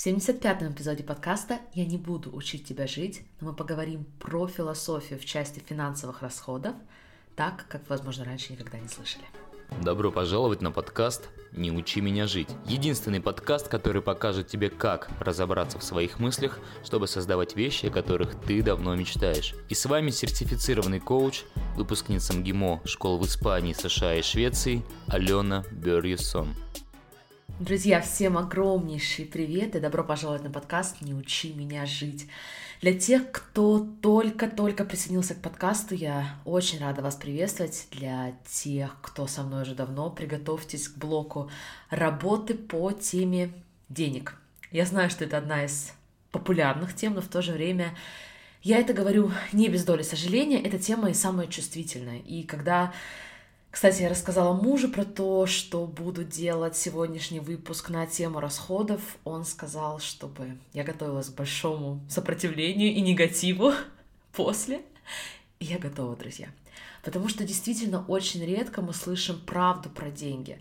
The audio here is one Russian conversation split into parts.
В 75-м эпизоде подкаста «Я не буду учить тебя жить», но мы поговорим про философию в части финансовых расходов, так, как, возможно, раньше никогда не слышали. Добро пожаловать на подкаст «Не учи меня жить». Единственный подкаст, который покажет тебе, как разобраться в своих мыслях, чтобы создавать вещи, о которых ты давно мечтаешь. И с вами сертифицированный коуч, выпускница МГИМО школ в Испании, США и Швеции Алена Берьюсон. Друзья, всем огромнейший привет и добро пожаловать на подкаст «Не учи меня жить». Для тех, кто только-только присоединился к подкасту, я очень рада вас приветствовать. Для тех, кто со мной уже давно, приготовьтесь к блоку работы по теме денег. Я знаю, что это одна из популярных тем, но в то же время я это говорю не без доли сожаления. Эта тема и самая чувствительная. И когда кстати, я рассказала мужу про то, что буду делать сегодняшний выпуск на тему расходов. Он сказал, чтобы я готовилась к большому сопротивлению и негативу после. И я готова, друзья. Потому что действительно очень редко мы слышим правду про деньги.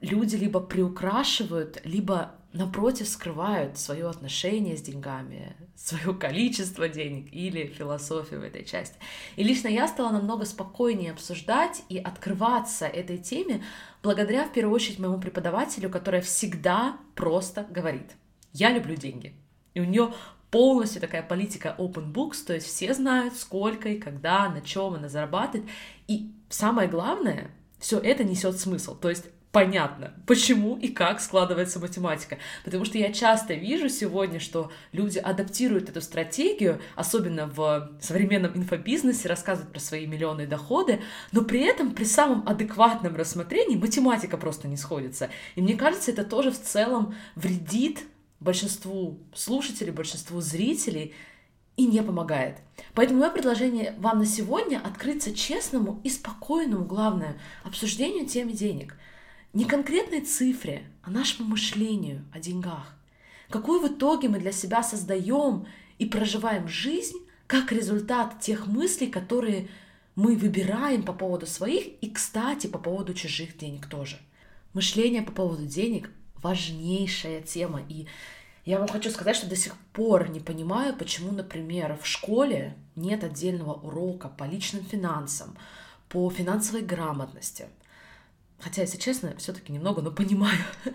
Люди либо приукрашивают, либо напротив скрывают свое отношение с деньгами, свое количество денег или философию в этой части. И лично я стала намного спокойнее обсуждать и открываться этой теме благодаря, в первую очередь, моему преподавателю, которая всегда просто говорит, я люблю деньги. И у нее полностью такая политика open books, то есть все знают, сколько и когда, на чем она зарабатывает. И самое главное, все это несет смысл. То есть понятно, почему и как складывается математика. Потому что я часто вижу сегодня, что люди адаптируют эту стратегию, особенно в современном инфобизнесе, рассказывают про свои миллионные доходы, но при этом при самом адекватном рассмотрении математика просто не сходится. И мне кажется, это тоже в целом вредит большинству слушателей, большинству зрителей, и не помогает. Поэтому мое предложение вам на сегодня открыться честному и спокойному, главное, обсуждению темы денег – не конкретной цифре, а нашему мышлению о деньгах. Какую в итоге мы для себя создаем и проживаем жизнь как результат тех мыслей, которые мы выбираем по поводу своих и, кстати, по поводу чужих денег тоже. Мышление по поводу денег – важнейшая тема. И я вам хочу сказать, что до сих пор не понимаю, почему, например, в школе нет отдельного урока по личным финансам, по финансовой грамотности – хотя, если честно, все-таки немного, но понимаю.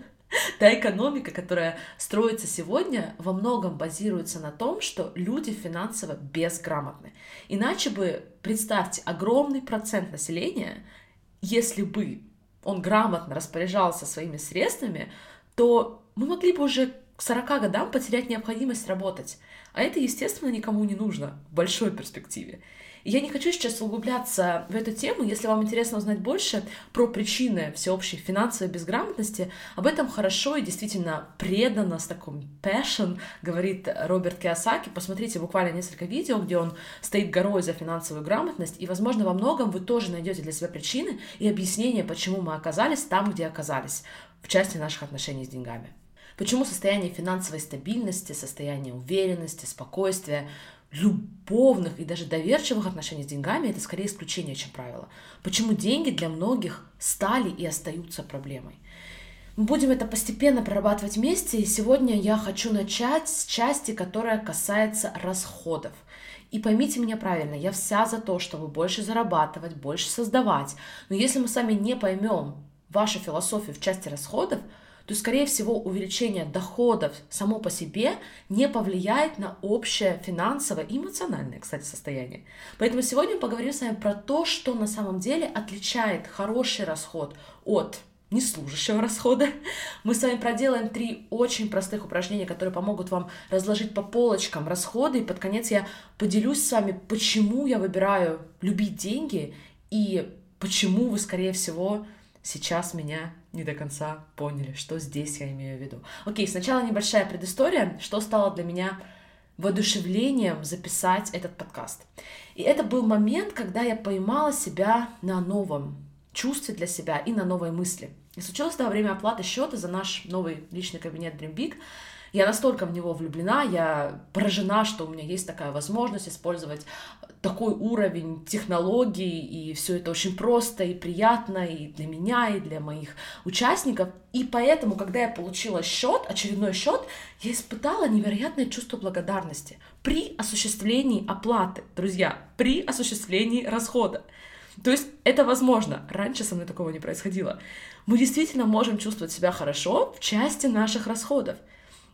Та экономика, которая строится сегодня, во многом базируется на том, что люди финансово безграмотны. Иначе бы, представьте, огромный процент населения, если бы он грамотно распоряжался своими средствами, то мы могли бы уже к 40 годам потерять необходимость работать. А это, естественно, никому не нужно в большой перспективе. Я не хочу сейчас углубляться в эту тему. Если вам интересно узнать больше про причины всеобщей финансовой безграмотности, об этом хорошо и действительно преданно, с таким passion, говорит Роберт Киосаки. Посмотрите буквально несколько видео, где он стоит горой за финансовую грамотность, и, возможно, во многом вы тоже найдете для себя причины и объяснения, почему мы оказались там, где оказались, в части наших отношений с деньгами. Почему состояние финансовой стабильности, состояние уверенности, спокойствия любовных и даже доверчивых отношений с деньгами это скорее исключение, чем правило. Почему деньги для многих стали и остаются проблемой? Мы будем это постепенно прорабатывать вместе, и сегодня я хочу начать с части, которая касается расходов. И поймите меня правильно, я вся за то, чтобы больше зарабатывать, больше создавать. Но если мы сами не поймем вашу философию в части расходов, то, скорее всего, увеличение доходов само по себе не повлияет на общее финансовое и эмоциональное, кстати, состояние. Поэтому сегодня поговорим с вами про то, что на самом деле отличает хороший расход от неслужащего расхода. Мы с вами проделаем три очень простых упражнения, которые помогут вам разложить по полочкам расходы. И под конец я поделюсь с вами, почему я выбираю любить деньги и почему вы, скорее всего, сейчас меня не до конца поняли, что здесь я имею в виду. Окей, сначала небольшая предыстория, что стало для меня воодушевлением записать этот подкаст. И это был момент, когда я поймала себя на новом чувстве для себя и на новой мысли. И случилось это во время оплаты счета за наш новый личный кабинет Dream Big. Я настолько в него влюблена, я поражена, что у меня есть такая возможность использовать такой уровень технологий, и все это очень просто и приятно и для меня, и для моих участников. И поэтому, когда я получила счет, очередной счет, я испытала невероятное чувство благодарности при осуществлении оплаты, друзья, при осуществлении расхода. То есть это возможно. Раньше со мной такого не происходило. Мы действительно можем чувствовать себя хорошо в части наших расходов.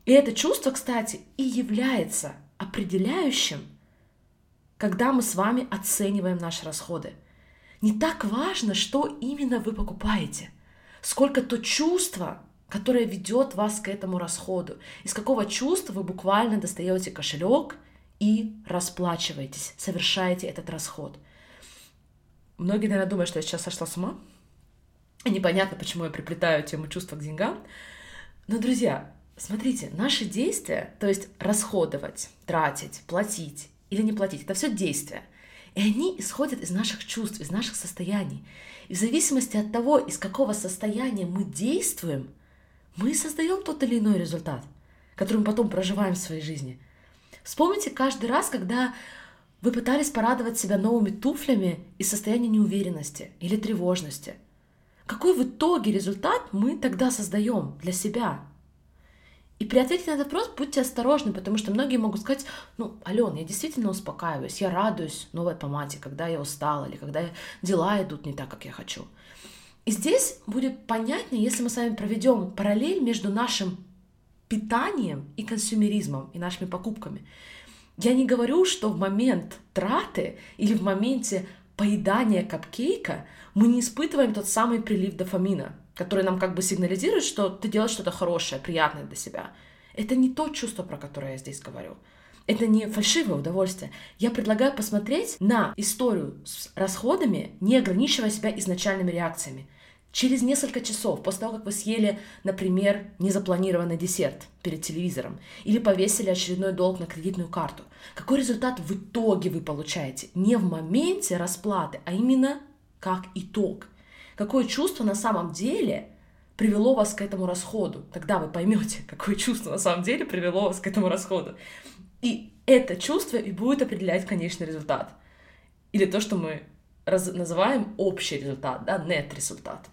И это чувство, кстати, и является определяющим, когда мы с вами оцениваем наши расходы. Не так важно, что именно вы покупаете, сколько то чувство, которое ведет вас к этому расходу, из какого чувства вы буквально достаете кошелек и расплачиваетесь, совершаете этот расход. Многие, наверное, думают, что я сейчас сошла с ума. И непонятно, почему я приплетаю тему чувства к деньгам. Но, друзья, смотрите, наши действия, то есть расходовать, тратить, платить или не платить, это все действия. И они исходят из наших чувств, из наших состояний. И в зависимости от того, из какого состояния мы действуем, мы создаем тот или иной результат, который мы потом проживаем в своей жизни. Вспомните каждый раз, когда вы пытались порадовать себя новыми туфлями из состояния неуверенности или тревожности. Какой в итоге результат мы тогда создаем для себя? И при ответе на этот вопрос будьте осторожны, потому что многие могут сказать, ну, Ален, я действительно успокаиваюсь, я радуюсь новой помаде, когда я устала или когда дела идут не так, как я хочу. И здесь будет понятнее, если мы с вами проведем параллель между нашим питанием и консюмеризмом, и нашими покупками. Я не говорю, что в момент траты или в моменте поедания капкейка мы не испытываем тот самый прилив дофамина, который нам как бы сигнализирует, что ты делаешь что-то хорошее, приятное для себя. Это не то чувство, про которое я здесь говорю. Это не фальшивое удовольствие. Я предлагаю посмотреть на историю с расходами, не ограничивая себя изначальными реакциями. Через несколько часов, после того, как вы съели, например, незапланированный десерт перед телевизором или повесили очередной долг на кредитную карту, какой результат в итоге вы получаете? Не в моменте расплаты, а именно как итог. Какое чувство на самом деле привело вас к этому расходу? Тогда вы поймете, какое чувство на самом деле привело вас к этому расходу. И это чувство и будет определять конечный результат. Или то, что мы раз- называем общий результат, да, нет-результат.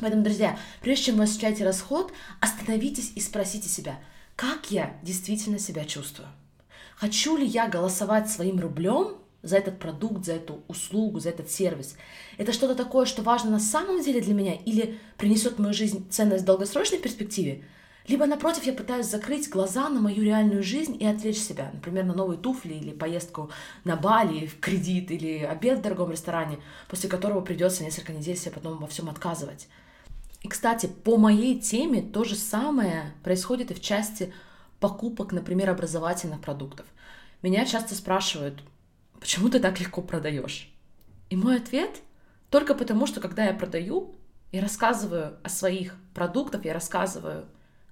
Поэтому, друзья, прежде чем вы осуществляете расход, остановитесь и спросите себя, как я действительно себя чувствую. Хочу ли я голосовать своим рублем за этот продукт, за эту услугу, за этот сервис? Это что-то такое, что важно на самом деле для меня или принесет в мою жизнь ценность в долгосрочной перспективе? Либо, напротив, я пытаюсь закрыть глаза на мою реальную жизнь и отвлечь себя, например, на новые туфли или поездку на Бали в кредит или обед в дорогом ресторане, после которого придется несколько недель себе потом во всем отказывать. И, кстати, по моей теме то же самое происходит и в части покупок, например, образовательных продуктов. Меня часто спрашивают, почему ты так легко продаешь? И мой ответ только потому, что когда я продаю, я рассказываю о своих продуктах, я рассказываю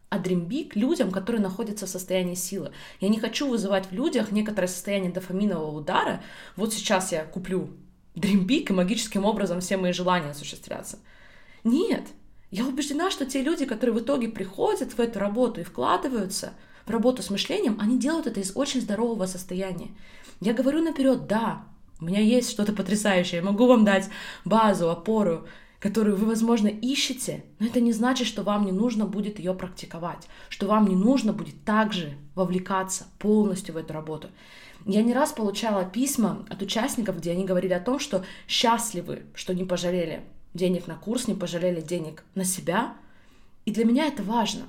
о Dream людям, которые находятся в состоянии силы. Я не хочу вызывать в людях некоторое состояние дофаминового удара. Вот сейчас я куплю Dream и магическим образом все мои желания осуществятся. Нет, я убеждена, что те люди, которые в итоге приходят в эту работу и вкладываются в работу с мышлением, они делают это из очень здорового состояния. Я говорю наперед, да, у меня есть что-то потрясающее, я могу вам дать базу, опору, которую вы, возможно, ищете, но это не значит, что вам не нужно будет ее практиковать, что вам не нужно будет также вовлекаться полностью в эту работу. Я не раз получала письма от участников, где они говорили о том, что счастливы, что не пожалели денег на курс, не пожалели денег на себя. И для меня это важно.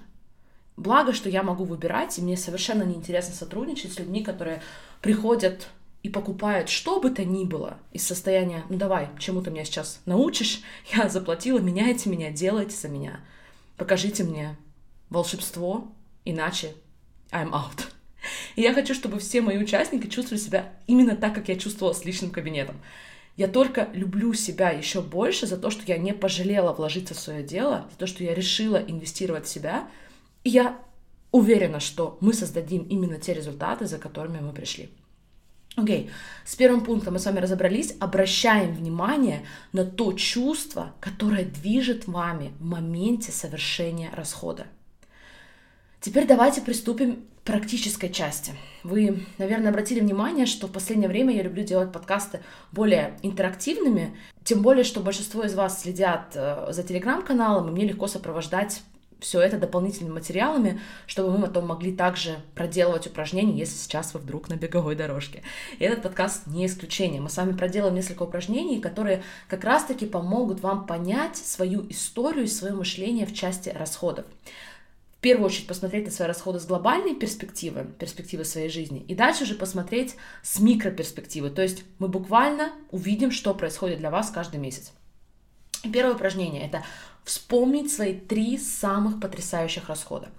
Благо, что я могу выбирать, и мне совершенно неинтересно сотрудничать с людьми, которые приходят и покупают что бы то ни было из состояния, ну давай, чему ты меня сейчас научишь, я заплатила, меняйте меня, делайте за меня, покажите мне волшебство, иначе I'm out. И я хочу, чтобы все мои участники чувствовали себя именно так, как я чувствовала с личным кабинетом. Я только люблю себя еще больше за то, что я не пожалела вложиться в свое дело, за то, что я решила инвестировать в себя. И я уверена, что мы создадим именно те результаты, за которыми мы пришли. Окей, okay. с первым пунктом мы с вами разобрались. Обращаем внимание на то чувство, которое движет вами в моменте совершения расхода. Теперь давайте приступим к практической части. Вы, наверное, обратили внимание, что в последнее время я люблю делать подкасты более интерактивными, тем более, что большинство из вас следят э, за телеграм-каналом, и мне легко сопровождать все это дополнительными материалами, чтобы мы потом могли также проделывать упражнения, если сейчас вы вдруг на беговой дорожке. И этот подкаст не исключение. Мы с вами проделаем несколько упражнений, которые как раз-таки помогут вам понять свою историю и свое мышление в части расходов в первую очередь посмотреть на свои расходы с глобальной перспективы, перспективы своей жизни, и дальше уже посмотреть с микроперспективы. То есть мы буквально увидим, что происходит для вас каждый месяц. Первое упражнение — это вспомнить свои три самых потрясающих расхода.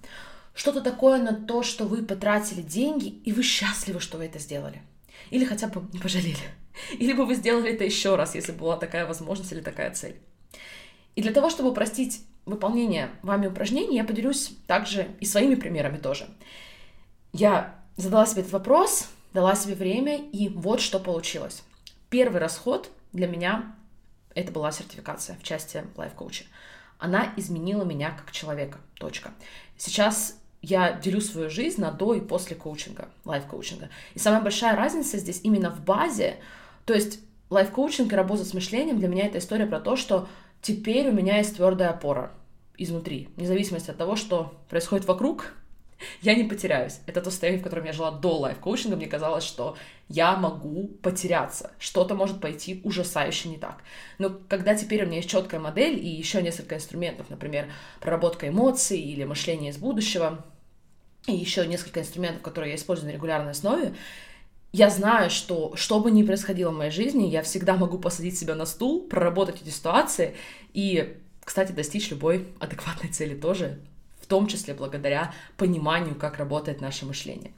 Что-то такое на то, что вы потратили деньги, и вы счастливы, что вы это сделали. Или хотя бы не пожалели. Или бы вы сделали это еще раз, если была такая возможность или такая цель. И для того, чтобы упростить выполнения вами упражнений я поделюсь также и своими примерами тоже. Я задала себе этот вопрос, дала себе время, и вот что получилось. Первый расход для меня это была сертификация в части лайф-коуча. Она изменила меня как человека. Точка. Сейчас я делю свою жизнь на до и после коучинга, лайф-коучинга. И самая большая разница здесь именно в базе. То есть лайф-коучинг и работа с мышлением для меня это история про то, что теперь у меня есть твердая опора изнутри, вне зависимости от того, что происходит вокруг, я не потеряюсь. Это то состояние, в котором я жила до лайф-коучинга. Мне казалось, что я могу потеряться. Что-то может пойти ужасающе не так. Но когда теперь у меня есть четкая модель и еще несколько инструментов, например, проработка эмоций или мышление из будущего, и еще несколько инструментов, которые я использую на регулярной основе, я знаю, что что бы ни происходило в моей жизни, я всегда могу посадить себя на стул, проработать эти ситуации и кстати, достичь любой адекватной цели тоже, том числе благодаря пониманию, как работает наше мышление.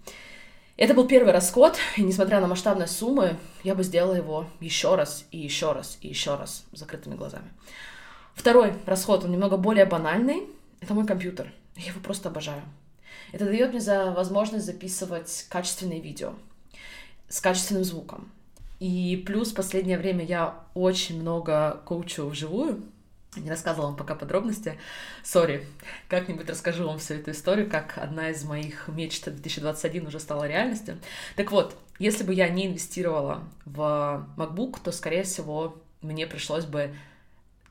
Это был первый расход, и несмотря на масштабные суммы, я бы сделала его еще раз и еще раз и еще раз с закрытыми глазами. Второй расход, он немного более банальный, это мой компьютер. Я его просто обожаю. Это дает мне за возможность записывать качественные видео с качественным звуком. И плюс в последнее время я очень много коучу вживую, не рассказывала вам пока подробности. Сори, как-нибудь расскажу вам всю эту историю, как одна из моих мечт 2021 уже стала реальностью. Так вот, если бы я не инвестировала в MacBook, то, скорее всего, мне пришлось бы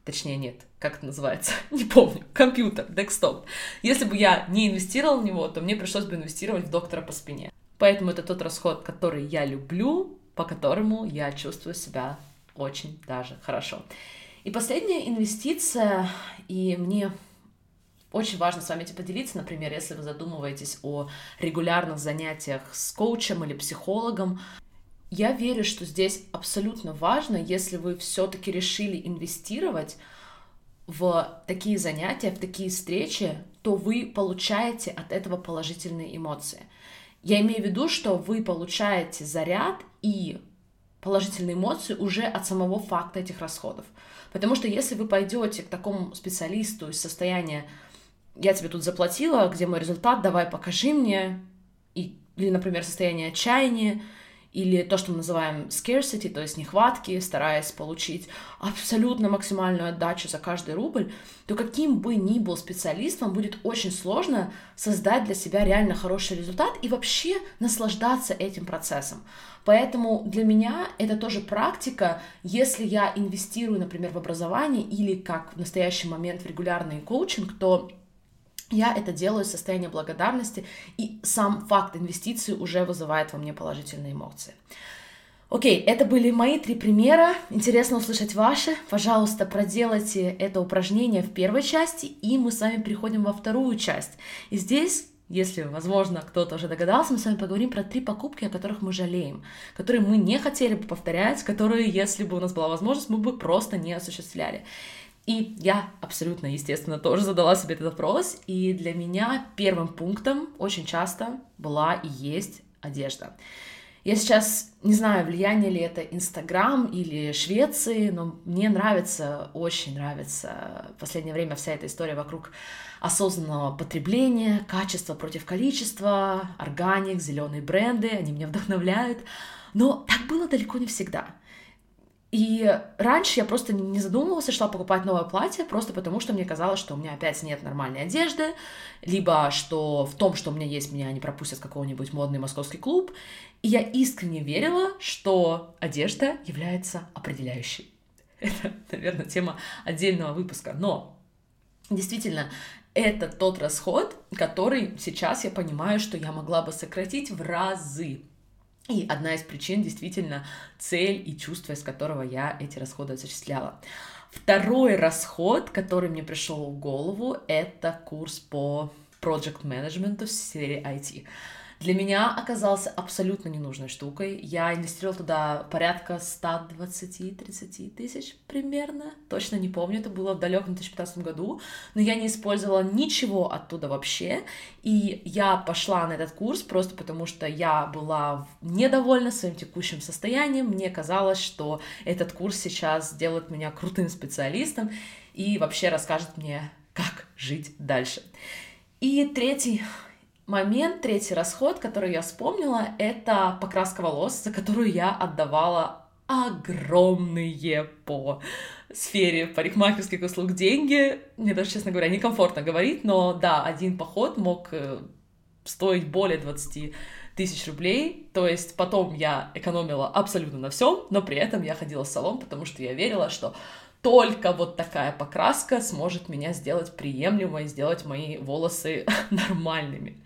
Точнее, нет, как это называется? Не помню. Компьютер, декстоп. Если бы я не инвестировала в него, то мне пришлось бы инвестировать в доктора по спине. Поэтому это тот расход, который я люблю, по которому я чувствую себя очень даже хорошо. И последняя инвестиция, и мне очень важно с вами этим поделиться, например, если вы задумываетесь о регулярных занятиях с коучем или психологом, я верю, что здесь абсолютно важно, если вы все-таки решили инвестировать в такие занятия, в такие встречи, то вы получаете от этого положительные эмоции. Я имею в виду, что вы получаете заряд и положительные эмоции уже от самого факта этих расходов. Потому что если вы пойдете к такому специалисту из состояния «я тебе тут заплатила, где мой результат, давай покажи мне», и, или, например, состояние отчаяния, или то, что мы называем scarcity, то есть нехватки, стараясь получить абсолютно максимальную отдачу за каждый рубль, то каким бы ни был специалист, вам будет очень сложно создать для себя реально хороший результат и вообще наслаждаться этим процессом. Поэтому для меня это тоже практика, если я инвестирую, например, в образование или как в настоящий момент в регулярный коучинг, то я это делаю из состояния благодарности, и сам факт инвестиции уже вызывает во мне положительные эмоции. Окей, это были мои три примера. Интересно услышать ваши. Пожалуйста, проделайте это упражнение в первой части, и мы с вами переходим во вторую часть. И здесь если, возможно, кто-то уже догадался, мы с вами поговорим про три покупки, о которых мы жалеем, которые мы не хотели бы повторять, которые, если бы у нас была возможность, мы бы просто не осуществляли. И я абсолютно, естественно, тоже задала себе этот вопрос. И для меня первым пунктом очень часто была и есть одежда. Я сейчас не знаю, влияние ли это Инстаграм или Швеции, но мне нравится, очень нравится в последнее время вся эта история вокруг осознанного потребления, качества против количества, органик, зеленые бренды, они меня вдохновляют. Но так было далеко не всегда. И раньше я просто не задумывался, шла покупать новое платье, просто потому что мне казалось, что у меня опять нет нормальной одежды, либо что в том, что у меня есть, меня не пропустят в какой-нибудь модный московский клуб. И я искренне верила, что одежда является определяющей. Это, наверное, тема отдельного выпуска. Но действительно, это тот расход, который сейчас я понимаю, что я могла бы сократить в разы. И одна из причин действительно цель и чувство, из которого я эти расходы осуществляла. Второй расход, который мне пришел в голову, это курс по management в сфере IT для меня оказался абсолютно ненужной штукой. Я инвестировала туда порядка 120-30 тысяч примерно. Точно не помню, это было в далеком 2015 году. Но я не использовала ничего оттуда вообще. И я пошла на этот курс просто потому, что я была недовольна своим текущим состоянием. Мне казалось, что этот курс сейчас сделает меня крутым специалистом и вообще расскажет мне, как жить дальше. И третий момент, третий расход, который я вспомнила, это покраска волос, за которую я отдавала огромные по сфере парикмахерских услуг деньги. Мне даже, честно говоря, некомфортно говорить, но да, один поход мог э, стоить более 20 тысяч рублей, то есть потом я экономила абсолютно на всем, но при этом я ходила в салон, потому что я верила, что только вот такая покраска сможет меня сделать приемлемой, сделать мои волосы нормальными.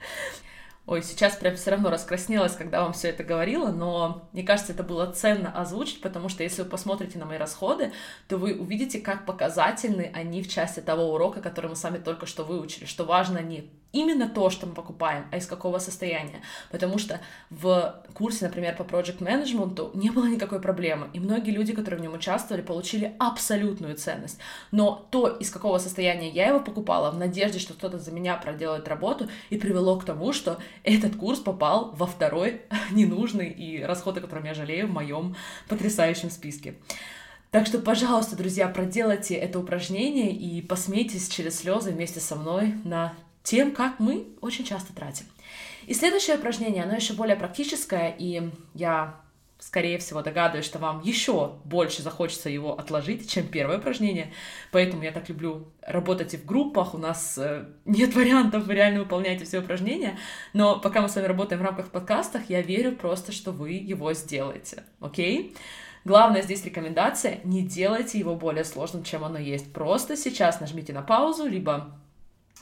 Ой, сейчас прям все равно раскраснелась, когда вам все это говорила, но мне кажется, это было ценно озвучить, потому что если вы посмотрите на мои расходы, то вы увидите, как показательны они в части того урока, который мы сами только что выучили, что важно не именно то, что мы покупаем, а из какого состояния. Потому что в курсе, например, по Project Management не было никакой проблемы, и многие люди, которые в нем участвовали, получили абсолютную ценность. Но то, из какого состояния я его покупала, в надежде, что кто-то за меня проделает работу, и привело к тому, что этот курс попал во второй ненужный и расход, о котором я жалею в моем потрясающем списке. Так что, пожалуйста, друзья, проделайте это упражнение и посмейтесь через слезы вместе со мной на тем, как мы очень часто тратим. И следующее упражнение, оно еще более практическое, и я, скорее всего, догадываюсь, что вам еще больше захочется его отложить, чем первое упражнение, поэтому я так люблю работать и в группах, у нас э, нет вариантов, вы реально выполняете все упражнения, но пока мы с вами работаем в рамках подкастов, я верю просто, что вы его сделаете, окей? Главное здесь рекомендация, не делайте его более сложным, чем оно есть. Просто сейчас нажмите на паузу, либо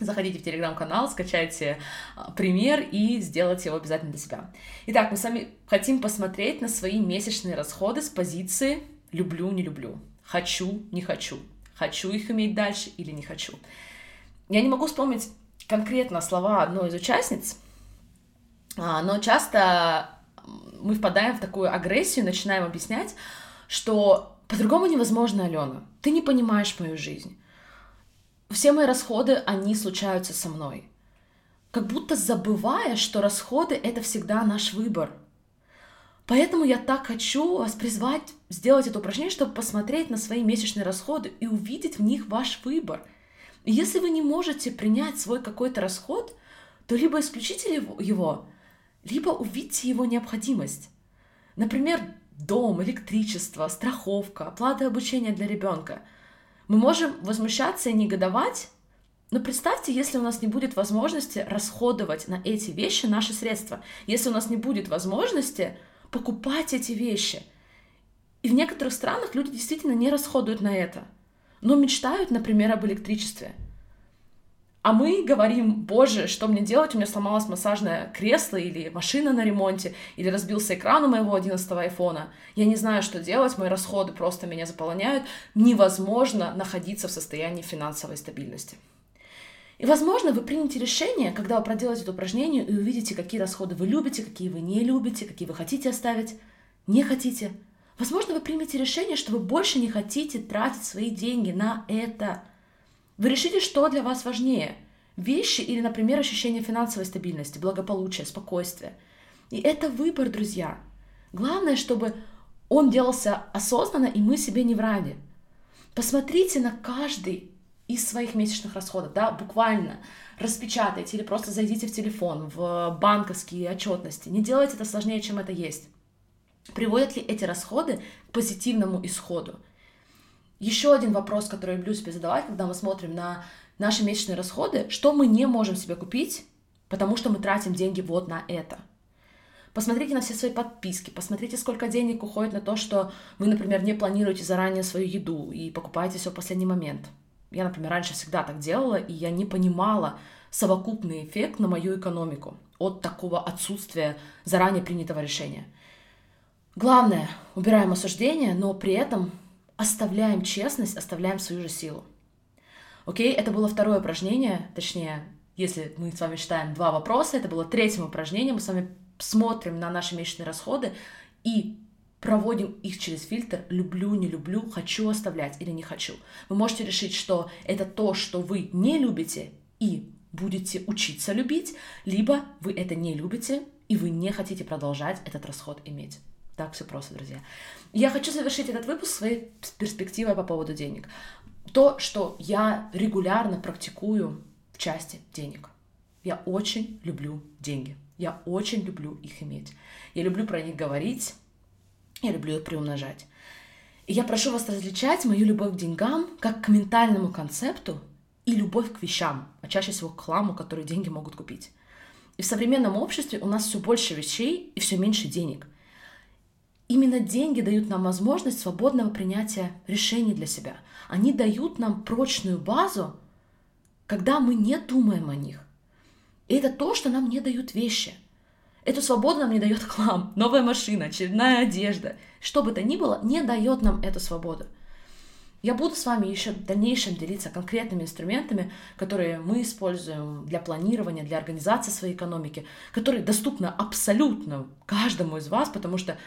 Заходите в телеграм-канал, скачайте а, пример и сделайте его обязательно для себя. Итак, мы с вами хотим посмотреть на свои месячные расходы с позиции «люблю, не люблю», «хочу, не хочу», «хочу их иметь дальше или не хочу». Я не могу вспомнить конкретно слова одной из участниц, а, но часто мы впадаем в такую агрессию, начинаем объяснять, что по-другому невозможно, Алена. Ты не понимаешь мою жизнь все мои расходы, они случаются со мной. Как будто забывая, что расходы — это всегда наш выбор. Поэтому я так хочу вас призвать сделать это упражнение, чтобы посмотреть на свои месячные расходы и увидеть в них ваш выбор. И если вы не можете принять свой какой-то расход, то либо исключите его, либо увидите его необходимость. Например, дом, электричество, страховка, оплата обучения для ребенка — мы можем возмущаться и негодовать, но представьте, если у нас не будет возможности расходовать на эти вещи наши средства, если у нас не будет возможности покупать эти вещи. И в некоторых странах люди действительно не расходуют на это, но мечтают, например, об электричестве – а мы говорим, боже, что мне делать? У меня сломалось массажное кресло или машина на ремонте, или разбился экран у моего 11 айфона. Я не знаю, что делать, мои расходы просто меня заполоняют. Невозможно находиться в состоянии финансовой стабильности. И, возможно, вы примете решение, когда вы проделаете это упражнение и увидите, какие расходы вы любите, какие вы не любите, какие вы хотите оставить, не хотите. Возможно, вы примете решение, что вы больше не хотите тратить свои деньги на это – вы решите, что для вас важнее. Вещи или, например, ощущение финансовой стабильности, благополучия, спокойствия. И это выбор, друзья. Главное, чтобы он делался осознанно, и мы себе не врали. Посмотрите на каждый из своих месячных расходов, да, буквально распечатайте или просто зайдите в телефон, в банковские отчетности. Не делайте это сложнее, чем это есть. Приводят ли эти расходы к позитивному исходу? Еще один вопрос, который я люблю себе задавать, когда мы смотрим на наши месячные расходы, что мы не можем себе купить, потому что мы тратим деньги вот на это. Посмотрите на все свои подписки, посмотрите, сколько денег уходит на то, что вы, например, не планируете заранее свою еду и покупаете все в последний момент. Я, например, раньше всегда так делала, и я не понимала совокупный эффект на мою экономику от такого отсутствия заранее принятого решения. Главное, убираем осуждение, но при этом оставляем честность, оставляем свою же силу. Окей, это было второе упражнение, точнее, если мы с вами считаем два вопроса, это было третьим упражнением, мы с вами смотрим на наши месячные расходы и проводим их через фильтр «люблю, не люблю, хочу оставлять или не хочу». Вы можете решить, что это то, что вы не любите и будете учиться любить, либо вы это не любите и вы не хотите продолжать этот расход иметь. Так все просто, друзья. Я хочу завершить этот выпуск своей перспективой по поводу денег. То, что я регулярно практикую в части денег. Я очень люблю деньги. Я очень люблю их иметь. Я люблю про них говорить. Я люблю их приумножать. И я прошу вас различать мою любовь к деньгам как к ментальному концепту и любовь к вещам, а чаще всего к хламу, который деньги могут купить. И в современном обществе у нас все больше вещей и все меньше денег. Именно деньги дают нам возможность свободного принятия решений для себя. Они дают нам прочную базу, когда мы не думаем о них. И это то, что нам не дают вещи. Эту свободу нам не дает хлам, новая машина, очередная одежда. Что бы то ни было, не дает нам эту свободу. Я буду с вами еще в дальнейшем делиться конкретными инструментами, которые мы используем для планирования, для организации своей экономики, которые доступны абсолютно каждому из вас, потому что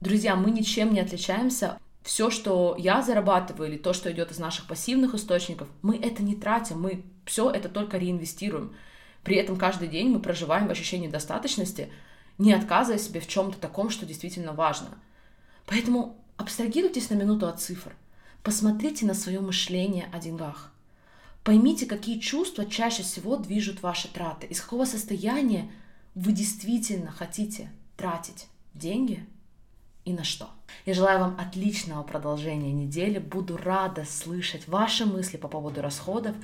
Друзья, мы ничем не отличаемся. Все, что я зарабатываю, или то, что идет из наших пассивных источников, мы это не тратим, мы все это только реинвестируем. При этом каждый день мы проживаем в ощущении достаточности, не отказывая себе в чем-то таком, что действительно важно. Поэтому абстрагируйтесь на минуту от цифр. Посмотрите на свое мышление о деньгах. Поймите, какие чувства чаще всего движут ваши траты, из какого состояния вы действительно хотите тратить деньги и на что. Я желаю вам отличного продолжения недели. Буду рада слышать ваши мысли по поводу расходов,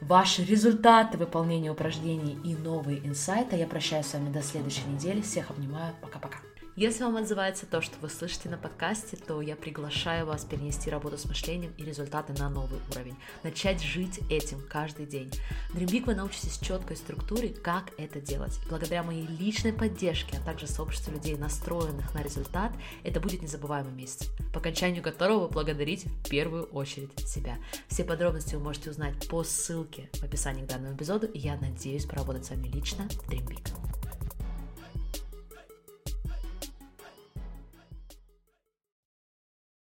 ваши результаты выполнения упражнений и новые инсайты. Я прощаюсь с вами до следующей недели. Всех обнимаю. Пока-пока. Если вам отзывается то, что вы слышите на подкасте, то я приглашаю вас перенести работу с мышлением и результаты на новый уровень. Начать жить этим каждый день. В Dream Big вы научитесь четкой структуре, как это делать. Благодаря моей личной поддержке, а также сообществу людей, настроенных на результат, это будет незабываемый месяц, по окончанию которого благодарите в первую очередь себя. Все подробности вы можете узнать по ссылке в описании к данному эпизоду, и я надеюсь поработать с вами лично в Dream Big.